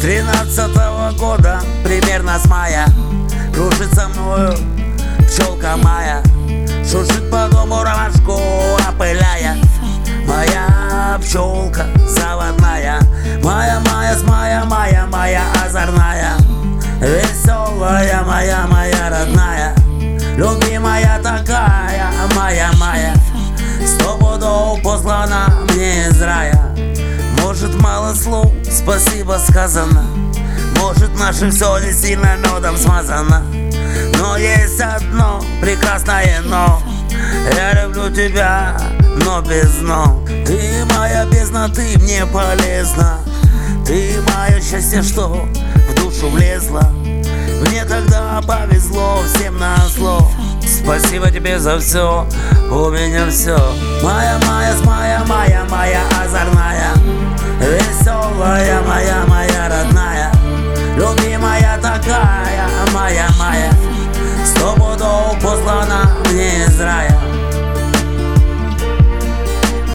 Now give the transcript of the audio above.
тринадцатого года, примерно с мая Кружится мною пчелка моя. Шуршит по дому ромашку, опыляя. Моя пчелка заводная Моя, моя, с моя, моя, моя озорная. Веселая моя, моя родная Любимая такая, моя, моя. Сто пудов послана мне из рая Может мало слов, спасибо сказано. Может наше все не сильно медом смазано. Но есть одно прекрасное но Я люблю тебя, но без но Ты моя бездна, ты мне полезна. Ты мое счастье, что в душу влезла Мне тогда повезло всем на зло. Спасибо тебе за все, у меня все моя, моя, моя, Веселая моя, моя родная. Любимая такая, моя, моя. Сто пудов послана мне из рая